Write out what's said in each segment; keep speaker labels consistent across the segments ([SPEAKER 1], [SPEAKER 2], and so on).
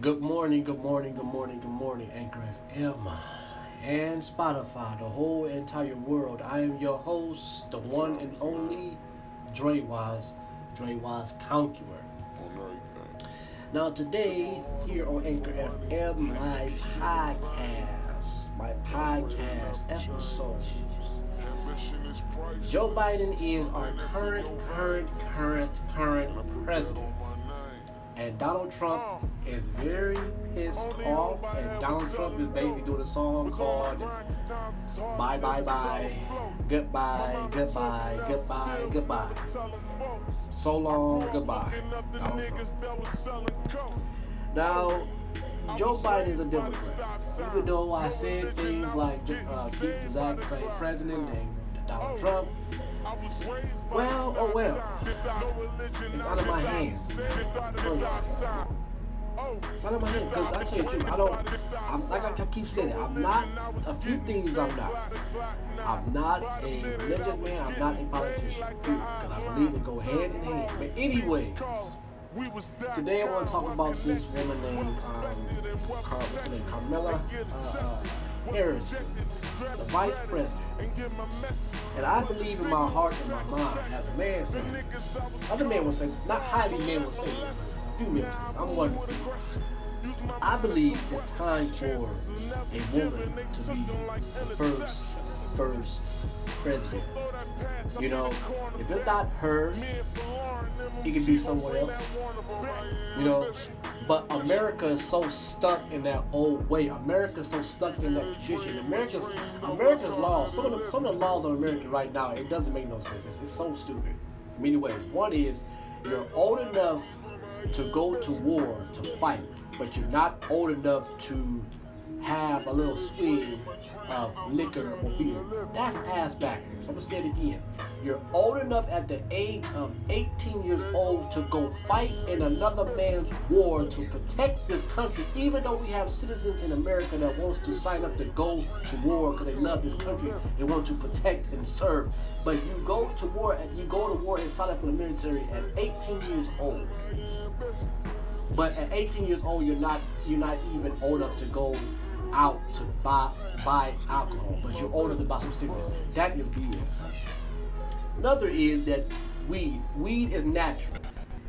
[SPEAKER 1] Good morning, good morning, good morning, good morning, Anchor FM and Spotify, the whole entire world. I am your host, the one and only Dre Wise, Dre Wise Conqueror. Now today, here on Anchor FM, my podcast, my podcast episodes. Joe Biden is our current, current, current, current president. And Donald Trump is very pissed off. And Donald Trump is basically doing a song called Bye Bye Bye, Goodbye, Goodbye, Goodbye, Goodbye. So long, goodbye. Donald Trump. Now, Joe Biden is a Democrat. Even though I said things like uh, keep the exact same president and Donald Trump, well, oh well. It's out of my hands. It's out of my hands because I the truth, I don't. I'm like I keep saying, I'm not a few things. I'm not. I'm not a religious man. I'm not a politician. Because I believe it go hand in hand. But anyways. Today I want to talk about this woman named um, Car- named Carmela uh, uh, Harris, the vice president. And I believe in my heart and my mind, as a man says, other men will say, not highly men will say, a few men will say, I'm one of them. I believe it's time for a woman to be the first, first president. You know, if it's not her, it could be someone else. You know, but America is so stuck in that old way. America is so stuck in that tradition. America's America's laws, some of the some of the laws of America right now, it doesn't make no sense. It's, it's so stupid. In many ways. One is you're old enough to go to war to fight, but you're not old enough to have a little swig of liquor or beer. That's ass backwards. I'm gonna say it again. You're old enough at the age of 18 years old to go fight in another man's war to protect this country, even though we have citizens in America that wants to sign up to go to war because they love this country. They want to protect and serve. But you go to war and you go to war and sign up for the military at 18 years old. But at 18 years old, you're not you're not even old enough to go out to buy buy alcohol, but you're old enough to buy some cigarettes. That is BS. Another is that weed. Weed is natural.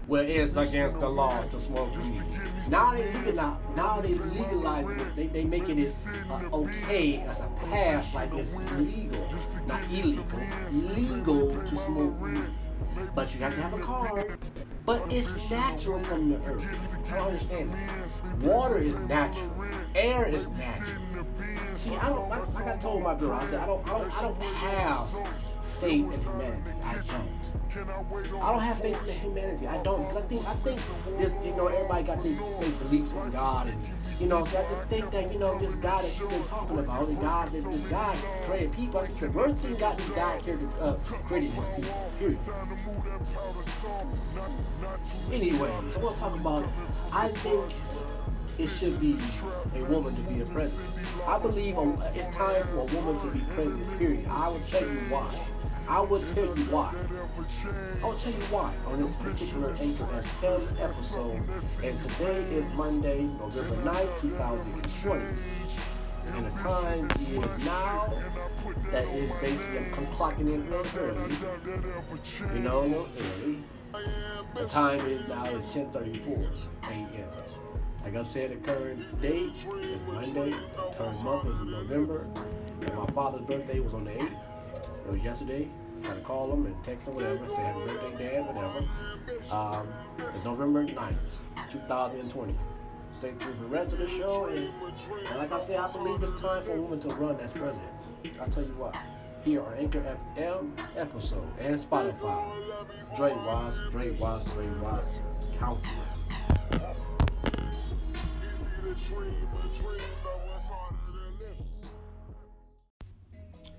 [SPEAKER 1] Well, it's against the law to smoke weed. Now they legalize, now they legalize it. They, they making it uh, okay as a pass, like it's legal, not illegal. Legal to smoke weed, but you have to have a card. But it's natural from the earth. I understand. Water is natural. Air is natural. See, I don't. Like, like I told my girl, I said I don't. I don't. I don't have faith in humanity. I don't. I don't have faith in humanity. I don't because I think I think this. You know, everybody got their, their beliefs in God, and you know, so I just think that you know this God that you've been talking about, the God that this God created people. I think the worst thing God this God created, uh, created was people. Period. Anyway, so we'll talk about. I think it should be a woman to be a president. I believe it's time for a woman to be president, period. I will tell you why. I will tell you why. I will tell you why on this particular Anchor FM episode. And today is Monday, November 9th, 2020. And the time is now. That is basically, I'm clocking in real early. You know, early. The time is now is 10:34 a.m. Like I said, the current date is Monday. The current month is November. And my father's birthday was on the 8th. It was yesterday. I had to call him and text him, whatever, say happy birthday, dad, whatever. Um, it's November 9th, 2020. Stay tuned for the rest of the show. And, and like I said, I believe it's time for a woman to run as president. I'll tell you what. Here on Anchor FM episode and Spotify. Dre Wise, Dre Wise, Dre Wise, County.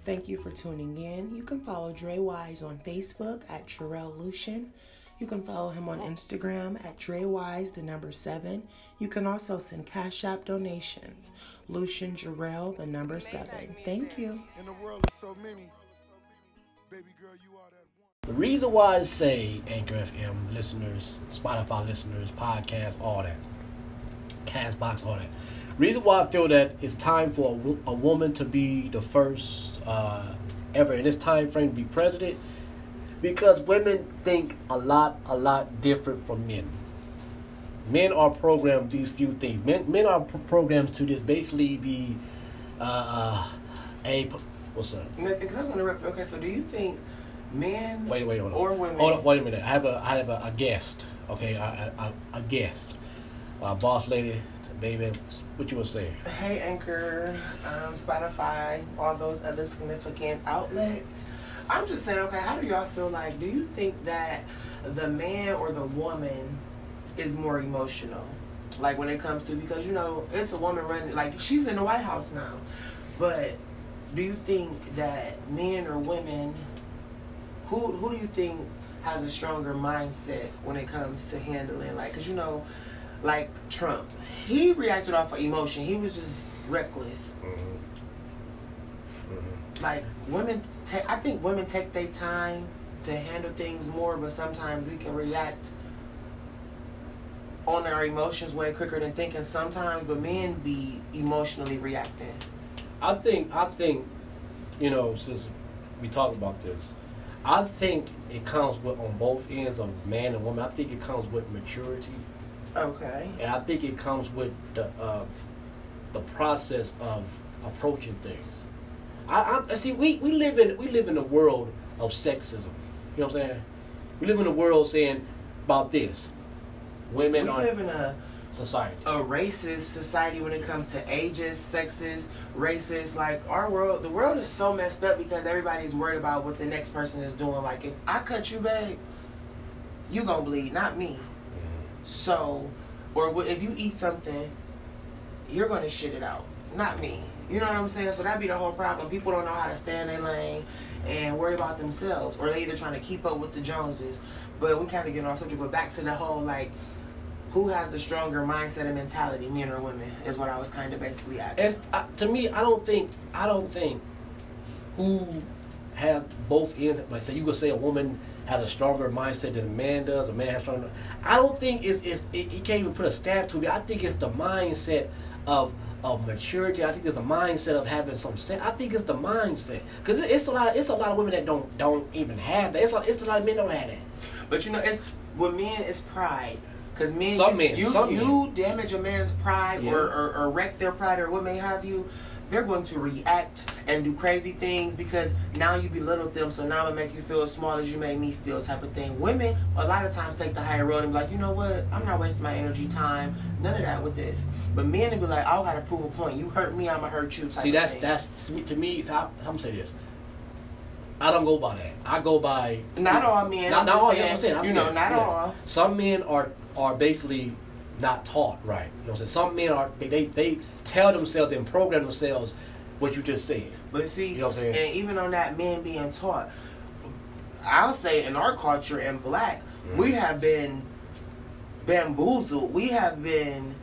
[SPEAKER 2] Thank you for tuning in. You can follow Dre Wise on Facebook at Terrell Lucian. You can follow him on Instagram at Dre Wise, the number seven. You can also send Cash App donations. Lucian Jarrell, the number seven. Thank you.
[SPEAKER 1] The reason why I say Anchor FM listeners, Spotify listeners, podcast, all that. Castbox, all that. Reason why I feel that it's time for a, a woman to be the first uh, ever in this time frame to be president, because women think a lot, a lot different from men. Men are programmed these few things. Men, men are pro- programmed to just basically be uh, a what's up?
[SPEAKER 2] Because I was gonna rep- okay. So do you think men
[SPEAKER 1] Wait, wait, hold on.
[SPEAKER 2] or women?
[SPEAKER 1] Hold on, wait a minute. I have a, I have a, a guest. Okay, a, a, a guest. Uh, boss lady, baby. What you was saying?
[SPEAKER 2] Hey Anchor, um, Spotify, all those other significant outlets. I'm just saying, okay, how do y'all feel like? Do you think that the man or the woman is more emotional? Like when it comes to because you know it's a woman running like she's in the White House now, but do you think that men or women who who do you think has a stronger mindset when it comes to handling like because you know like Trump. He reacted off of emotion. He was just reckless. Mm-hmm. Mm-hmm. Like women take I think women take their time to handle things more but sometimes we can react on our emotions way quicker than thinking sometimes but men be emotionally reacting.
[SPEAKER 1] I think, I think, you know, since we talked about this, I think it comes with on both ends of man and woman. I think it comes with maturity,
[SPEAKER 2] okay
[SPEAKER 1] and I think it comes with the uh, the process of approaching things. I, I see. We, we live in we live in a world of sexism. You know what I'm saying? We live in a world saying about this. Women
[SPEAKER 2] we
[SPEAKER 1] are
[SPEAKER 2] live in a
[SPEAKER 1] society.
[SPEAKER 2] a racist society when it comes to ages, sexes, racist. Like our world, the world is so messed up because everybody's worried about what the next person is doing. Like if I cut you, babe, you gonna bleed, not me. So, or if you eat something, you're gonna shit it out, not me. You know what I'm saying? So that be the whole problem. People don't know how to stand in lane and worry about themselves, or they either trying to keep up with the Joneses. But we kind of get off subject. But back to the whole like, who has the stronger mindset and mentality, men or women, is what I was kind of basically asking.
[SPEAKER 1] Uh, to me. I don't think. I don't think who has both ends. Like say you could say a woman has a stronger mindset than a man does. A man has stronger. I don't think it's it's. It, you can't even put a stab to it. I think it's the mindset of of maturity. I think it's the mindset of having some sense. I think it's the mindset because it's a lot. It's a lot of women that don't don't even have that. It's a, it's a lot of men don't have that.
[SPEAKER 2] But you know, it's with men, it's pride. Cause men,
[SPEAKER 1] Some
[SPEAKER 2] you,
[SPEAKER 1] men,
[SPEAKER 2] you,
[SPEAKER 1] some
[SPEAKER 2] you damage a man's pride
[SPEAKER 1] Yeah.
[SPEAKER 2] or, or, or wreck their pride or what may have you, they're going to react and do crazy things because now you belittled them. So now I'm gonna make you feel as small as you made me feel, type of thing. Women, a lot of times take the higher road and be like, you know what? I'm not wasting my energy, time, none of that with this. But men will be like, oh, I gotta prove a point. You hurt me, I'ma hurt you. Type
[SPEAKER 1] See,
[SPEAKER 2] of
[SPEAKER 1] that's that's to me. To me it's how, I'm gonna say this. I don't go by that. I go by
[SPEAKER 2] not all men.
[SPEAKER 1] Not- not all,
[SPEAKER 2] saying,
[SPEAKER 1] that's what I'm saying. I'm-
[SPEAKER 2] you know,
[SPEAKER 1] yeah,
[SPEAKER 2] not
[SPEAKER 1] yeah.
[SPEAKER 2] all.
[SPEAKER 1] Some men are are basically not taught right. You know what I'm saying? Some men are they they, tell themselves and program themselves what you just said.
[SPEAKER 2] But see,
[SPEAKER 1] You know what I'm saying?
[SPEAKER 2] and even on that, men being taught, I'll say in our culture in black, mm-hmm. we have been bamboozled. We have been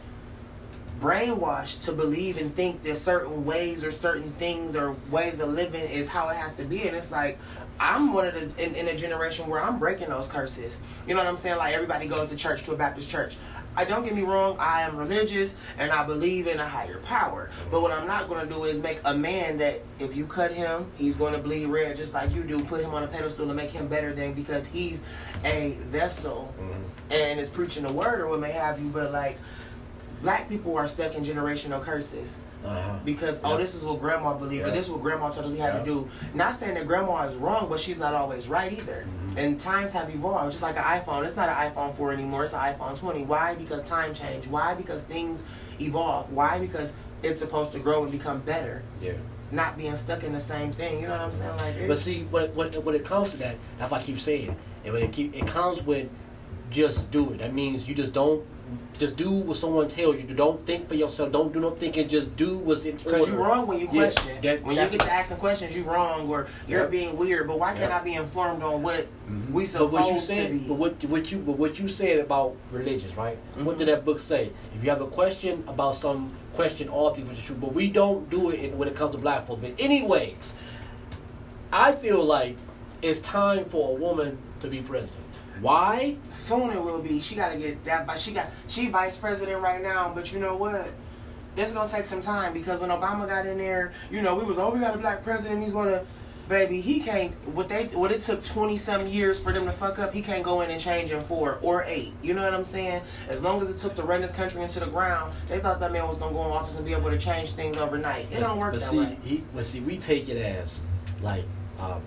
[SPEAKER 2] brainwashed to believe and think that certain ways or certain things or ways of living is how it has to be. And it's like, I'm one of the in, in a generation where I'm breaking those curses. You know what I'm saying? Like everybody goes to church to a Baptist church. I don't get me wrong, I am religious and I believe in a higher power. But what I'm not gonna do is make a man that if you cut him, he's gonna bleed red just like you do, put him on a pedestal and make him better than because he's a vessel mm-hmm. and is preaching the word or what may have you, but like black people are stuck in generational curses
[SPEAKER 1] Uh-huh.
[SPEAKER 2] because oh this is what grandma believed or this is what grandma told us we had
[SPEAKER 1] Yeah.
[SPEAKER 2] to do. Not saying that grandma is wrong but she's not always right either.
[SPEAKER 1] Mhm.
[SPEAKER 2] and times have evolved just like an iphone. It's not an iphone 4 anymore it's an iphone 20 why? Because time changed. Why? Because things evolve. Why? Because it's supposed to grow and become better.
[SPEAKER 1] Yeah.
[SPEAKER 2] not being stuck in the same thing you know what i'm saying? Like
[SPEAKER 1] But see, when, when, when it comes to that, that's why I keep saying, and when it keep, it comes with just do it. That means you just don't just do what someone tells you. Don't think for yourself. Don't do no thinking. Just do what's in order.
[SPEAKER 2] because you're wrong when you
[SPEAKER 1] Yeah,
[SPEAKER 2] question.
[SPEAKER 1] that-
[SPEAKER 2] when you get to asking questions, you're wrong or you're
[SPEAKER 1] Yep.
[SPEAKER 2] being weird. But why can't
[SPEAKER 1] Yep.
[SPEAKER 2] I be informed on what
[SPEAKER 1] Mhm.
[SPEAKER 2] we
[SPEAKER 1] But
[SPEAKER 2] supposed
[SPEAKER 1] what you
[SPEAKER 2] to
[SPEAKER 1] said,
[SPEAKER 2] be?
[SPEAKER 1] but what what you but what you said about religions, right? What did that book say? If you have a question about some question, all people is true. But we don't do it in, when it comes to black folks. But anyways, I feel like it's time for a woman to be president. Why?
[SPEAKER 2] Soon it will be. She got to get that. But she got she vice president right now. But you know what? It's gonna take some time because when Obama got in there, you know, we was oh we got a black president. He's gonna, baby, he can't. What they what it took twenty some years for them to fuck up. He can't go in and change in four or eight. You know what I'm saying? As long as it took to run this country into the ground, they thought that man was gonna go in office and be able to change things overnight. It don't work
[SPEAKER 1] but
[SPEAKER 2] that
[SPEAKER 1] see,
[SPEAKER 2] way.
[SPEAKER 1] He, but see, we take it as like um,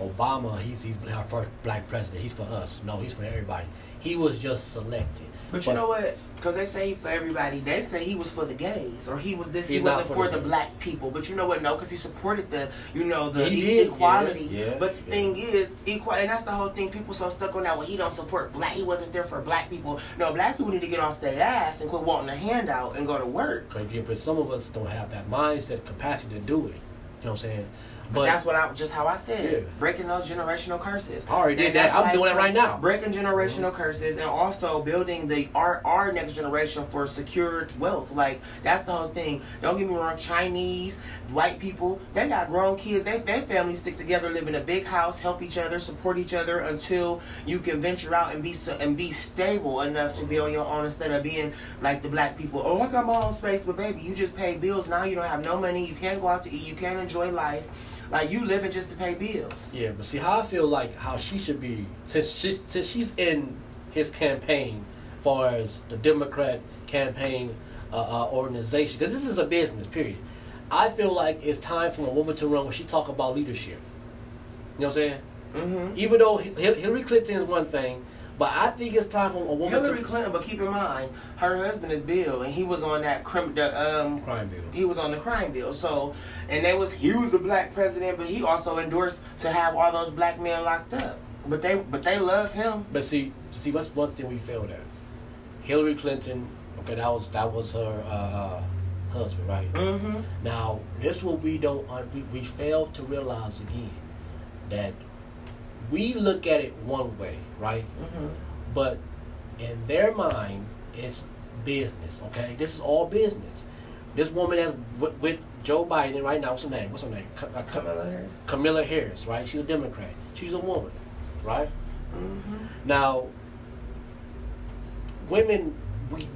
[SPEAKER 1] Obama. He's he's our first black president. He's for us. No, he's for everybody. He was just selected.
[SPEAKER 2] But you know what? Because they say for everybody. They say he was for the gays, or he was this. He wasn't
[SPEAKER 1] for
[SPEAKER 2] for,
[SPEAKER 1] the
[SPEAKER 2] the black people. But you know what? No, because he supported the, you know, the
[SPEAKER 1] He
[SPEAKER 2] e-
[SPEAKER 1] did,
[SPEAKER 2] equality.
[SPEAKER 1] yeah, yeah,
[SPEAKER 2] but the
[SPEAKER 1] yeah.
[SPEAKER 2] thing is, equal, and that's the whole thing. People so stuck on that. Well, he don't support black. He wasn't there for black people. No, black people need to get off their ass and quit wanting a handout and go to work.
[SPEAKER 1] But, but some of us don't have that mindset capacity to do it. You know what I'm saying?
[SPEAKER 2] But that's what I just how I said.
[SPEAKER 1] Yeah.
[SPEAKER 2] Breaking those generational curses.
[SPEAKER 1] I already did that. I'm doing it right now.
[SPEAKER 2] Breaking generational curses and also building the our our next generation for secured wealth. Like that's the whole thing. Don't get me wrong. Chinese, white people, they got grown kids. They they families stick together, live in a big house, help each other, support each other until you can venture out and be so, and be stable enough to be on your own instead of being like the black people. Oh, I got my own space, but baby, you just pay bills now. You don't have no money. You can't go out to eat. You can't enjoy life. Like you living just to pay bills.
[SPEAKER 1] Yeah, but see how I feel like how she should be since she's since she's in his campaign, far as the Democrat campaign uh, uh, organization, because this is a business. Period. I feel like it's time for a woman to run when she talk about leadership. You know what I'm saying?
[SPEAKER 2] Mm-hmm.
[SPEAKER 1] Even though Hillary Clinton is one thing, but I think it's time for a woman
[SPEAKER 2] Hillary
[SPEAKER 1] to
[SPEAKER 2] Clinton, but keep in mind, her husband is Bill, and he was on that crim, the um,
[SPEAKER 1] crime bill.
[SPEAKER 2] he was on the crime bill. So, and they was he was the black president, but he also endorsed to have all those black men locked up. But they, but they love him.
[SPEAKER 1] But see, see, what's one thing we failed at? Hillary Clinton. Okay, that was that was her uh, uh, husband, right?
[SPEAKER 2] Mm-hmm.
[SPEAKER 1] Now, this what we don't uh, we, we fail to realize again that we look at it one way, right?
[SPEAKER 2] Mm-hmm.
[SPEAKER 1] But in their mind, it's business. Okay, this is all business. This woman that's with, with Joe Biden right now. What's her name? What's her name? Ca- uh, Ca-
[SPEAKER 2] Harris.
[SPEAKER 1] Camilla Harris, right? She's a Democrat. She's a woman, right?
[SPEAKER 2] Mm-hmm.
[SPEAKER 1] Now, women, we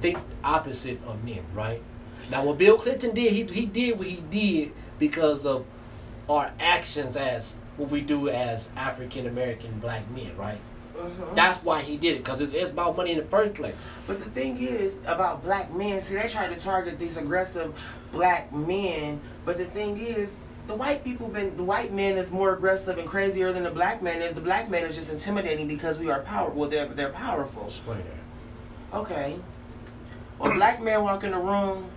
[SPEAKER 1] think opposite of men, right? Now, what Bill Clinton did, he he did what he did because of our actions as what we do as African American black men, right?
[SPEAKER 2] Mm-hmm.
[SPEAKER 1] That's why he did it because it's, it's about money in the first place.
[SPEAKER 2] But the thing is about black men. See, they try to target these aggressive black men. But the thing is, the white people been the white man is more aggressive and crazier than the black man is. The black man is just intimidating because we are powerful. Well, they're they're powerful.
[SPEAKER 1] Explain that.
[SPEAKER 2] Okay. Well, black man walk in the room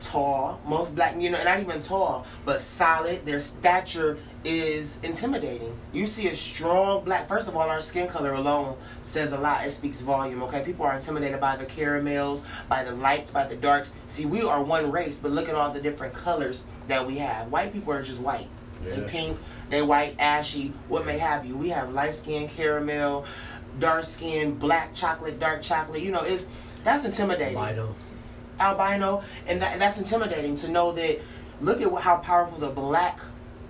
[SPEAKER 2] tall. Most black, men you know, not even tall, but solid. Their stature is intimidating. You see a strong black. First of all, our skin color alone says a lot. It speaks volume. Okay, people are intimidated by the caramels, by the lights, by the darks. See, we are one race, but look at all the different colors that we have. White people are just white. They pink, they white, ashy, what may have you. We have light skin, caramel, dark skin, black chocolate, dark chocolate. You know, it's that's intimidating
[SPEAKER 1] Albino.
[SPEAKER 2] albino, and that, that's intimidating to know that. Look at how powerful the black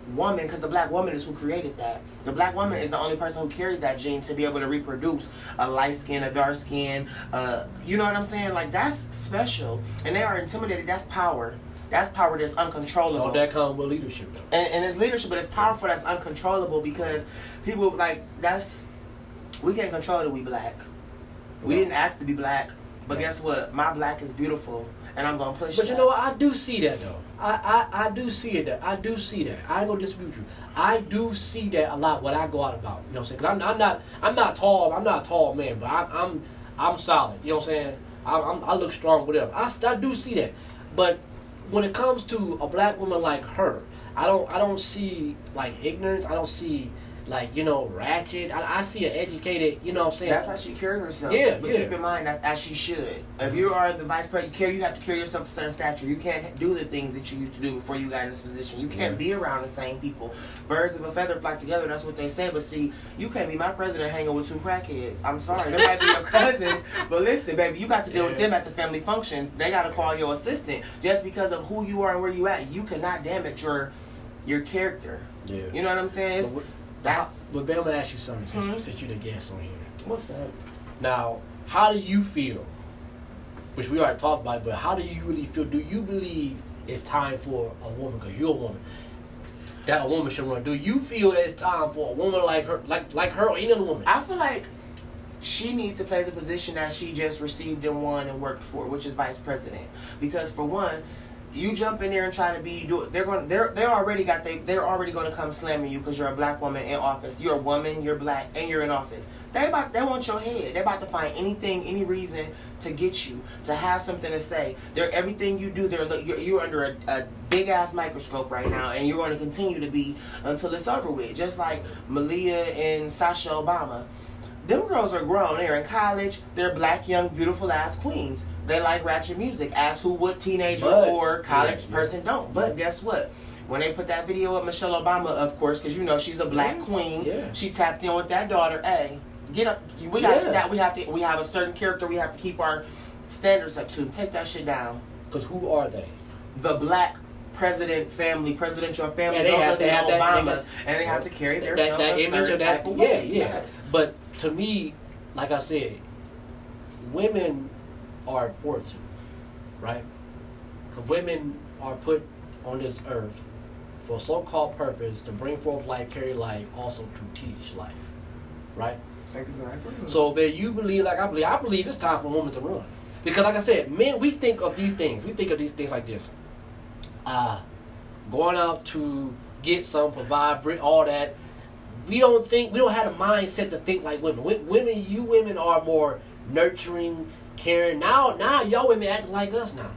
[SPEAKER 2] woman, because the black woman is who created that. The black woman is the only person who carries that gene to be able to reproduce a light skin, a dark skin. Uh, you know what I'm saying? Like that's special, and they are intimidated. That's power. That's power that's uncontrollable
[SPEAKER 1] All that comes with leadership, though.
[SPEAKER 2] and, and it's leadership, but it's powerful. That's uncontrollable because people like that's we can't control that we black. We
[SPEAKER 1] No.
[SPEAKER 2] didn't ask to be black, but guess what? My black is beautiful, and I'm gonna push.
[SPEAKER 1] But you know what? I do see that though. I, I, I do see it. That I do see that. I ain't gonna disagree with you. I do see that a lot What I go out about. You know what I'm saying? Cause I'm, I'm not I'm not tall. I'm not a tall man, but I'm I'm, I'm solid. You know what I'm saying? I, I'm, I look strong, whatever. I, I do see that. But when it comes to a black woman like her, I don't I don't see like ignorance. I don't see like you know ratchet. I, I see an educated. You know what I'm saying?
[SPEAKER 2] That's how she carry herself.
[SPEAKER 1] Yeah,
[SPEAKER 2] but
[SPEAKER 1] yeah.
[SPEAKER 2] keep in mind that's as she should. If you are the vice president, you carry you have to carry yourself a certain stature. You can't do the things that you used to do before you got in this position. You can't
[SPEAKER 1] Yeah.
[SPEAKER 2] be around the same people. Birds of a feather flock together. That's what they say. But see, you can't be my president hanging with two crackheads. I'm sorry, they might be your cousins, but listen, baby, you got to deal with them at the family function. They got to call your assistant just because of who you are and where you at. You cannot damage your your character.
[SPEAKER 1] yeah.
[SPEAKER 2] You know what I'm saying? It's,
[SPEAKER 1] But what-
[SPEAKER 2] That's
[SPEAKER 1] But Ben, I'm gonna ask you something since,
[SPEAKER 2] Mhm.
[SPEAKER 1] since you're the guest on here.
[SPEAKER 2] what's that?
[SPEAKER 1] Now, how do you feel? Which we already talked about, but how do you really feel? Do you believe it's time for a woman? Because you're a woman. That a woman should run. Do you feel that it's time for a woman like her, like like her, or any other woman?
[SPEAKER 2] I feel like she needs to play the position that she just received and won and worked for, which is vice president. Because for one, you jump in there and try to be do they're going they're they're already got they they're already going to come slamming you because you're a black woman in office. You're a woman, you're black, and you're in office. They about they want your head. They're about to find anything, any reason to get you to have something to say. They're everything you do. They're you're, you're under a, a big ass microscope right now, and you're going to continue to be until it's over with. Just like Malia and Sasha Obama. Them girls are grown. They're in college. They're black, young, beautiful ass queens. They like ratchet music. As who would teenager
[SPEAKER 1] But-
[SPEAKER 2] or college
[SPEAKER 1] yeah, yeah.
[SPEAKER 2] person don't. But guess what? When they put that video of Michelle Obama, of course, because you know she's a black
[SPEAKER 1] Yeah,
[SPEAKER 2] queen.
[SPEAKER 1] yeah.
[SPEAKER 2] She tapped in with that daughter. Hey, get up. We got to
[SPEAKER 1] Yeah.
[SPEAKER 2] stop. We have to. We have a certain character. We have to keep our standards up to. Take that shit down.
[SPEAKER 1] Because who are they?
[SPEAKER 2] The black president family, presidential family,
[SPEAKER 1] Yeah, they have to have that
[SPEAKER 2] Obamas,
[SPEAKER 1] image.
[SPEAKER 2] and they have to carry their
[SPEAKER 1] that, that image of that.
[SPEAKER 2] Of
[SPEAKER 1] yeah, yeah.
[SPEAKER 2] Yes.
[SPEAKER 1] But to me, like I said, women are important, right? Because women are put on this earth for a so-called purpose to bring forth life, carry life, also to teach life, right?
[SPEAKER 2] Exactly.
[SPEAKER 1] So, man, you believe like I believe. I believe it's time for a woman to run. Because, like I said, men, we think of these things. We think of these things like this. Uh, going out to get some, provide, bring all that. We don't think, we don't have a mindset to think like women. Wo- Women, you women are more nurturing, caring. Now, now, y'all women acting like us now.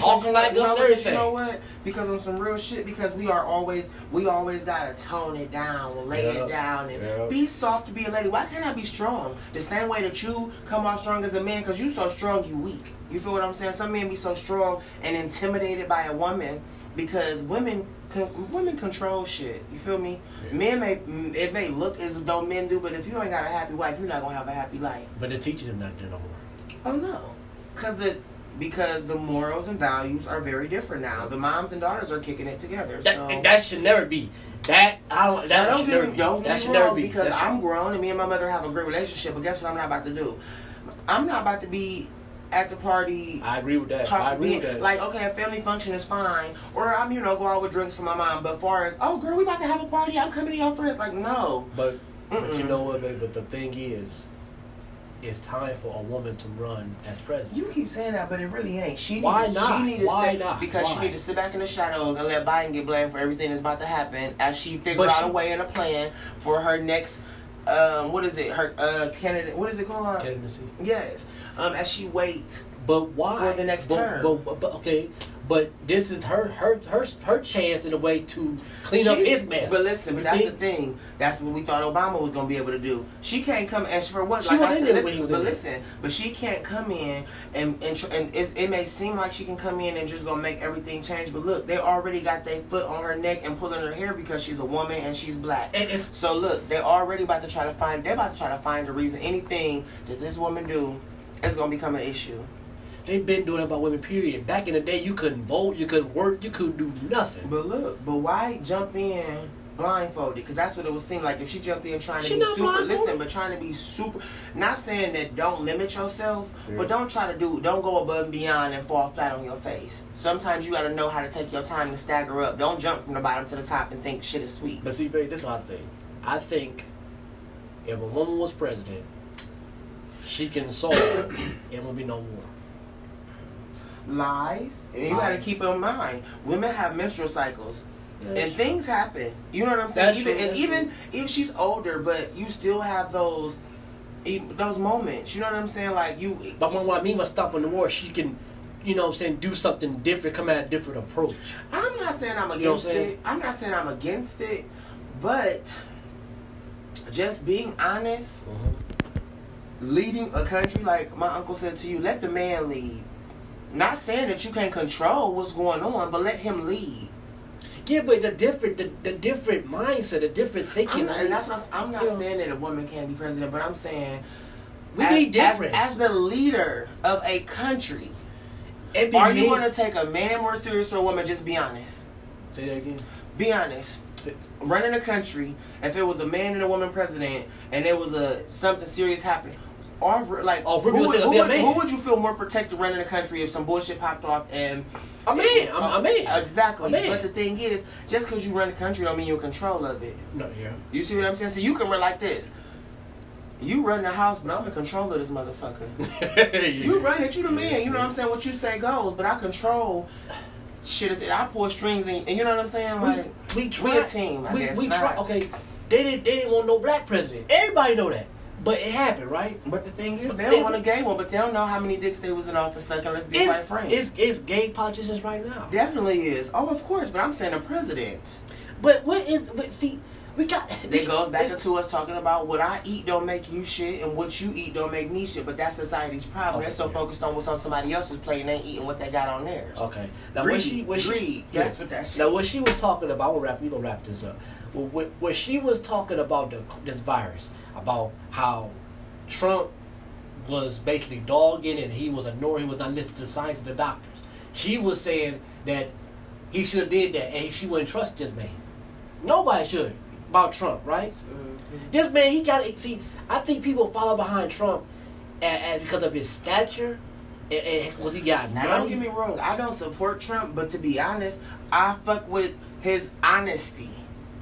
[SPEAKER 1] Talking
[SPEAKER 2] you
[SPEAKER 1] like us
[SPEAKER 2] because
[SPEAKER 1] everything.
[SPEAKER 2] You know what? Because on some real shit. Because we are always, we always gotta tone it down, lay
[SPEAKER 1] Yep.
[SPEAKER 2] it down, and
[SPEAKER 1] Yep.
[SPEAKER 2] be soft to be a lady. Why can't I be strong? The same way that you come off strong as a man, because you so strong, you weak. You feel what I'm saying? Some men be so strong and intimidated by a woman because women, con- women control shit. You feel me?
[SPEAKER 1] Yeah.
[SPEAKER 2] Men may, it may look as though men do, but if you ain't got a happy wife, you're not gonna have a happy life.
[SPEAKER 1] But the teaching is not there no more.
[SPEAKER 2] Oh no, because the because the morals and values are very different now. The moms and daughters are kicking it together. So
[SPEAKER 1] That, that should never be. That, I don't,
[SPEAKER 2] now
[SPEAKER 1] that
[SPEAKER 2] don't
[SPEAKER 1] should
[SPEAKER 2] get
[SPEAKER 1] never
[SPEAKER 2] me,
[SPEAKER 1] be.
[SPEAKER 2] don't
[SPEAKER 1] that
[SPEAKER 2] get
[SPEAKER 1] should
[SPEAKER 2] me
[SPEAKER 1] never
[SPEAKER 2] wrong
[SPEAKER 1] be.
[SPEAKER 2] because
[SPEAKER 1] That should-
[SPEAKER 2] I'm grown and me and my mother have a great relationship. But guess what? I'm not about to do. I'm not about to be at the party.
[SPEAKER 1] I agree with that. I agree
[SPEAKER 2] being,
[SPEAKER 1] with that.
[SPEAKER 2] like okay, a family function is fine, or I'm you know go out with drinks for my mom. But far as oh girl, we about to have a party, I'm coming to your friends. Like no,
[SPEAKER 1] But but you know what, baby? But the thing is, it's time for a woman to run as president.
[SPEAKER 2] You keep saying that, but it really ain't. She
[SPEAKER 1] Why
[SPEAKER 2] needs,
[SPEAKER 1] not?
[SPEAKER 2] She need to
[SPEAKER 1] Why
[SPEAKER 2] step,
[SPEAKER 1] not?
[SPEAKER 2] Because she
[SPEAKER 1] Why?
[SPEAKER 2] need to sit back in the shadows and let Biden get blamed for everything that's about to happen as she figure out
[SPEAKER 1] she-
[SPEAKER 2] a way and a plan for her next. Um, what is it? Her uh, candidate. What is it called?
[SPEAKER 1] Candidacy.
[SPEAKER 2] Yes. Um, as she waits.
[SPEAKER 1] But why
[SPEAKER 2] For the next
[SPEAKER 1] but,
[SPEAKER 2] term.
[SPEAKER 1] But, but, but okay, but this is her her her her chance in a way to clean up
[SPEAKER 2] She-
[SPEAKER 1] his mess.
[SPEAKER 2] But listen, but that's
[SPEAKER 1] think?
[SPEAKER 2] the thing. That's what we thought Obama was gonna be able to do. She can't come and for what?
[SPEAKER 1] She
[SPEAKER 2] Like
[SPEAKER 1] was
[SPEAKER 2] I
[SPEAKER 1] in
[SPEAKER 2] said, listen,
[SPEAKER 1] he was
[SPEAKER 2] but listen, but she can't come in and and, and it may seem like she can come in and just gonna make everything change. But look, they already got their foot on her neck and pulling her hair because she's a woman and she's black.
[SPEAKER 1] And
[SPEAKER 2] So look, they're already about to try to find. They're about to try to find a reason. Anything that this woman do is gonna become an issue.
[SPEAKER 1] They've been doing it about women. Period. Back in the day, you couldn't vote, you couldn't work, you couldn't do nothing.
[SPEAKER 2] But look, but why jump in blindfolded? Because that's what it would seem like if she jumped in trying to
[SPEAKER 1] She
[SPEAKER 2] be super.
[SPEAKER 1] blindfolded.
[SPEAKER 2] Listen, but trying to be super. Not saying that don't limit yourself,
[SPEAKER 1] Yeah.
[SPEAKER 2] but don't try to do. Don't go above and beyond and fall flat on your face. Sometimes you got to know how to take your time and stagger up. Don't jump from the bottom to the top and think shit is sweet.
[SPEAKER 1] But see, baby, this is what I think. I think if a woman was president, she can solve it It won't be no war.
[SPEAKER 2] Lies. And you got to keep in mind, women have menstrual cycles.
[SPEAKER 1] Yeah,
[SPEAKER 2] and things happen. You know what I'm saying?
[SPEAKER 1] That's
[SPEAKER 2] even
[SPEAKER 1] true,
[SPEAKER 2] and
[SPEAKER 1] that's
[SPEAKER 2] even if she's older, but you still have those e- those moments. You know what I'm saying? Like you.
[SPEAKER 1] But when, what I mean by stopping the war, she can, you know what I'm saying, do something different, come at a different approach.
[SPEAKER 2] I'm not saying I'm
[SPEAKER 1] You know
[SPEAKER 2] against
[SPEAKER 1] I'm saying?
[SPEAKER 2] it. I'm not saying I'm against it, but just being honest, mm-hmm. leading a country like my uncle said to you, let the man lead. Not saying that you can't control what's going on, but let him lead.
[SPEAKER 1] Yeah, but the different, the, the different mindset, the different
[SPEAKER 2] I'm
[SPEAKER 1] thinking.
[SPEAKER 2] not, and that's what I'm, I'm not
[SPEAKER 1] know.
[SPEAKER 2] saying that a woman can't be president, but I'm saying
[SPEAKER 1] we
[SPEAKER 2] as,
[SPEAKER 1] need difference.
[SPEAKER 2] As, as the leader of a country,
[SPEAKER 1] be
[SPEAKER 2] are you going to take a man more serious or a woman? Just be honest.
[SPEAKER 1] say that again?
[SPEAKER 2] Be honest. running a country, if it was a man and a woman president, and there was a something serious happening, like
[SPEAKER 1] Oh,
[SPEAKER 2] who, would, who, would, who would you feel more protected running the country if some bullshit popped off and
[SPEAKER 1] A man. I'm, a man.
[SPEAKER 2] Uh, exactly.
[SPEAKER 1] A man.
[SPEAKER 2] But the thing is, just because you run the country don't mean you're in control of it.
[SPEAKER 1] No, yeah.
[SPEAKER 2] You see what I'm saying? So you can run like this. You run the house, but I'm in control of this motherfucker. You run it, you the man. You know what I'm saying? What you say goes, but I control shit. I pull strings, and, and you know what I'm saying? Like
[SPEAKER 1] we
[SPEAKER 2] we
[SPEAKER 1] tried.
[SPEAKER 2] a team. I
[SPEAKER 1] we we tried. Okay, they didn't they didn't want no black president. Everybody know that, but it happened, right?
[SPEAKER 2] But the thing is, they don't want a gay one, but they don't know how many dicks they was in office sucking. Let's be quite frank.
[SPEAKER 1] it's it's gay politicians right now.
[SPEAKER 2] Definitely is. Oh, of course, but I'm saying a president.
[SPEAKER 1] But what is? But see, we got.
[SPEAKER 2] That goes back into us talking about what I eat don't make you shit, and what you eat don't make me shit. But that's society's problem.
[SPEAKER 1] Okay,
[SPEAKER 2] They're so
[SPEAKER 1] yeah.
[SPEAKER 2] focused on what's on somebody else's plate, and they ain't eating what they got on theirs.
[SPEAKER 1] Okay. Now
[SPEAKER 2] Greed.
[SPEAKER 1] what she what she
[SPEAKER 2] Greed.
[SPEAKER 1] yeah.
[SPEAKER 2] That's what that shit.
[SPEAKER 1] Now what she was talking about, gonna wrap. Gonna wrap this up. Well, what, what she was talking about the, this virus, about how Trump was basically dogging and he was ignoring, he was not listening to the science of the doctors. She was saying that he should have did that and she wouldn't trust this man. Nobody should about Trump, right?
[SPEAKER 2] Mm-hmm.
[SPEAKER 1] This man, he got to see. I think people follow behind Trump and, and because of his stature. And, and was he got
[SPEAKER 2] Now
[SPEAKER 1] money.
[SPEAKER 2] don't get me wrong, I don't support Trump, but to be honest, I fuck with his honesty.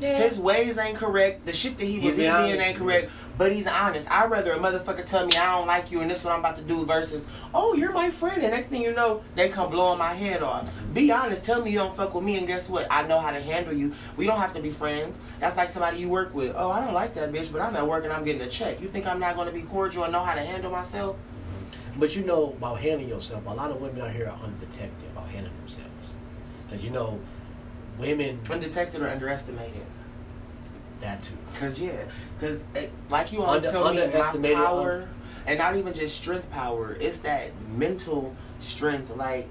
[SPEAKER 1] Yeah.
[SPEAKER 2] His ways ain't correct. The shit that he
[SPEAKER 1] He's
[SPEAKER 2] was
[SPEAKER 1] being
[SPEAKER 2] being ain't correct. But he's honest. I'd rather a motherfucker tell me I don't like you and this is what I'm about to do versus, oh, you're my friend. And next thing you know, they come blowing my head off. Be honest. Tell me you don't fuck with me and guess what? I know how to handle you. We don't have to be friends. That's like somebody you work with. Oh, I don't like that bitch, but I'm at work and I'm getting a check. You think I'm not going to be cordial and know how to handle myself?
[SPEAKER 1] But you know about handling yourself. A lot of women out here are undetected about handling themselves. Because you know, women
[SPEAKER 2] Undetected or underestimated?
[SPEAKER 1] That too.
[SPEAKER 2] Cause yeah, cause eh, like you always
[SPEAKER 1] Under-
[SPEAKER 2] tell me, my
[SPEAKER 1] underestimated,
[SPEAKER 2] power, and not even just strength power. It's that mental strength. Like,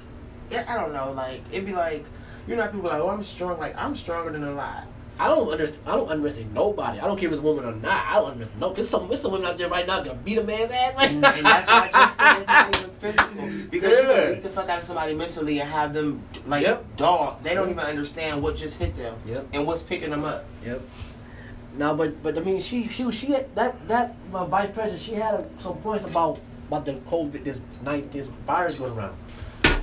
[SPEAKER 2] yeah, I don't know. Like it'd be like, you know, how people like, oh, I'm strong. Like I'm stronger than a lot.
[SPEAKER 1] I don't understand. I don't underestimate nobody. I don't care if it's a woman or not. I don't understand. No, cause some, there's some women out there right now gonna beat a man's ass right
[SPEAKER 2] And,
[SPEAKER 1] now.
[SPEAKER 2] and that's why I just said it's not even physical because you can beat the fuck out of somebody mentally and have them like
[SPEAKER 1] Yep.
[SPEAKER 2] dog. They don't
[SPEAKER 1] Yep.
[SPEAKER 2] even understand what just hit them
[SPEAKER 1] Yep.
[SPEAKER 2] and what's picking them up.
[SPEAKER 1] Yep. Now, but but I mean, she she she had, that that uh, vice president. She had some points about about the COVID this night this virus going around.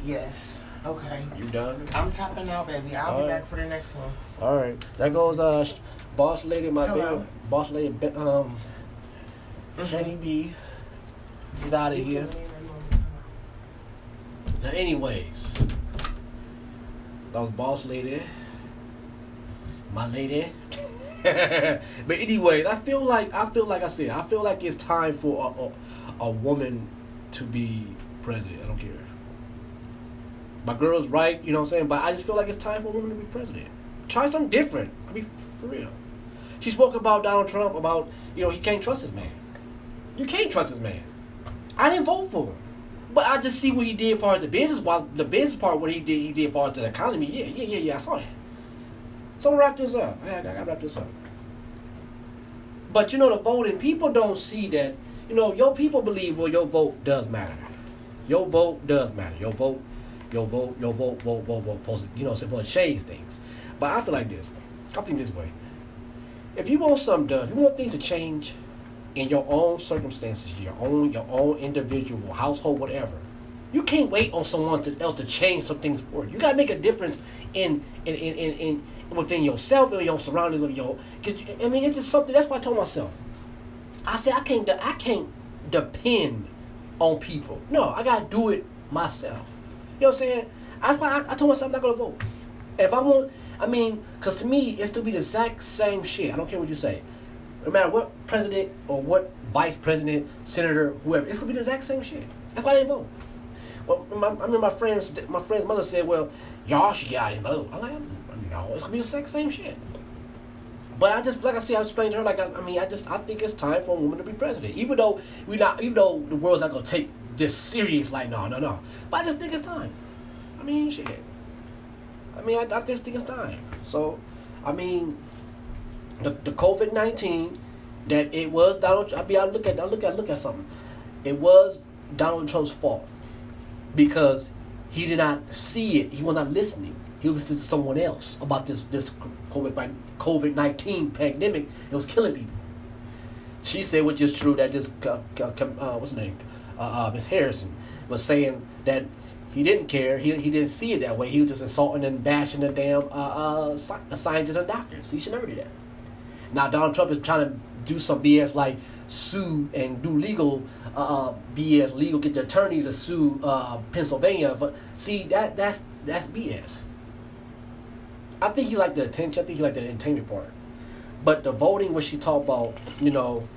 [SPEAKER 2] Yes. Okay.
[SPEAKER 1] You done?
[SPEAKER 2] I'm tapping out, baby. I'll
[SPEAKER 1] All
[SPEAKER 2] be
[SPEAKER 1] right.
[SPEAKER 2] back for the next one.
[SPEAKER 1] All right. There goes uh, boss lady, my
[SPEAKER 2] Hello.
[SPEAKER 1] baby. Boss lady, um, Jenny B. She's out of here. Now, anyways, that was boss lady, my lady. but anyways, I feel like I feel like I said I feel like it's time for a, a, a woman to be president. I don't care. My girl's right, you know what I'm saying. But I just feel like it's time for a woman to be president. Try something different. I mean, for real. She spoke about Donald Trump about you know he can't trust his man. You can't trust his man. I didn't vote for him. But I just see what he did for the business. While the business part, what he did, he did for the economy. Yeah, yeah, yeah, yeah. I saw that. So I'm gonna wrap this up. I gotta, I gotta wrap this up. But you know, the voting people don't see that. You know, your people believe well, your vote does matter. Your vote does matter. Your vote, your vote, your vote, vote, vote, vote. To, you know, supposed to change things. But I feel like this. I think this way. If you want something done, if you want things to change in your own circumstances, your own your own individual household, whatever, you can't wait on someone to, else to change some things for you. You gotta make a difference in in in in, in within yourself and your surroundings of your. Cause I mean, it's just something. That's why I told myself. I said I can't. de- I can't depend on people. No, I gotta do it myself. You know what I'm saying? That's why I, I told myself I'm not gonna vote. If I want, I mean, cause to me it's to be the exact same shit. I don't care what you say. No matter what president or what vice president, senator, whoever, it's gonna be the exact same shit. That's why I didn't vote. Well, my, I mean, my friends, my friend's mother said, "Well, y'all should get out and vote." I'm like, "No, it's gonna be the exact same shit." But I just, like I said, I explained to her, like, I, I mean, I just, I think it's time for a woman to be president. Even though we not, even though the world's not gonna take this serious, like, no, no, no. But I just think it's time. I mean, shit. I mean, I, I just think it's time. So, I mean, the, the COVID nineteen, that it was Donald. I mean, I look at, I look at, look at something. It was Donald Trump's fault because he did not see it. He was not listening. He listened to someone else about this this COVID nineteen pandemic. It was killing people. She said, which is true, that this uh, uh, what's her name, uh, uh, Miss Harrison was saying that he didn't care. He, he didn't see it that way. He was just insulting and bashing the damn uh, uh, scientists and doctors. He should never do that. Now Donald Trump is trying to do some BS like sue and do legal uh, BS, legal get the attorneys to sue uh, Pennsylvania. But see that that's that's BS. I think he liked the attention. I think he liked the entertainment part. But the voting, what she talked about, you know,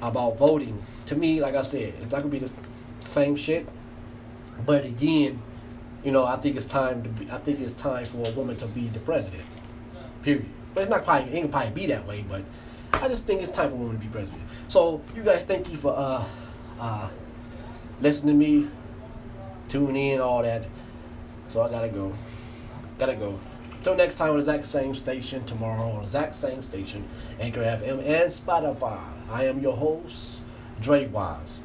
[SPEAKER 1] about voting, to me, like I said, it's not gonna be the same shit. But again, you know, I think it's time to be. I think it's time for a woman to be the president. Period. But it's not probably it ain't probably be that way. But I just think it's time for a woman to be president. So you guys, thank you for uh uh listening to me, tune in, all that. So I gotta go. Gotta go. Until next time on the exact same station, tomorrow on the exact same station, Anchor FM and Spotify. I am your host, Dre Wise.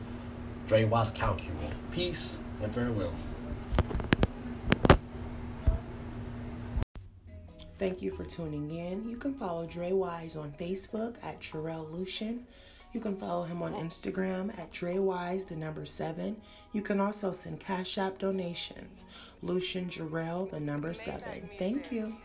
[SPEAKER 1] Dre Wise Calculate. Peace and farewell.
[SPEAKER 3] Thank you for tuning in. You can follow Dre Wise on Facebook at Terrell Lucian. You can follow him on Instagram at Dre Wise, the number seven. You can also send Cash App donations. Lucian Jarrell, the number seven. Thank you.